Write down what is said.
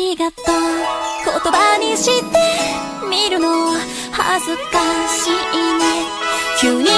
りがとう。言葉にしてみるの恥ずかしいね。急に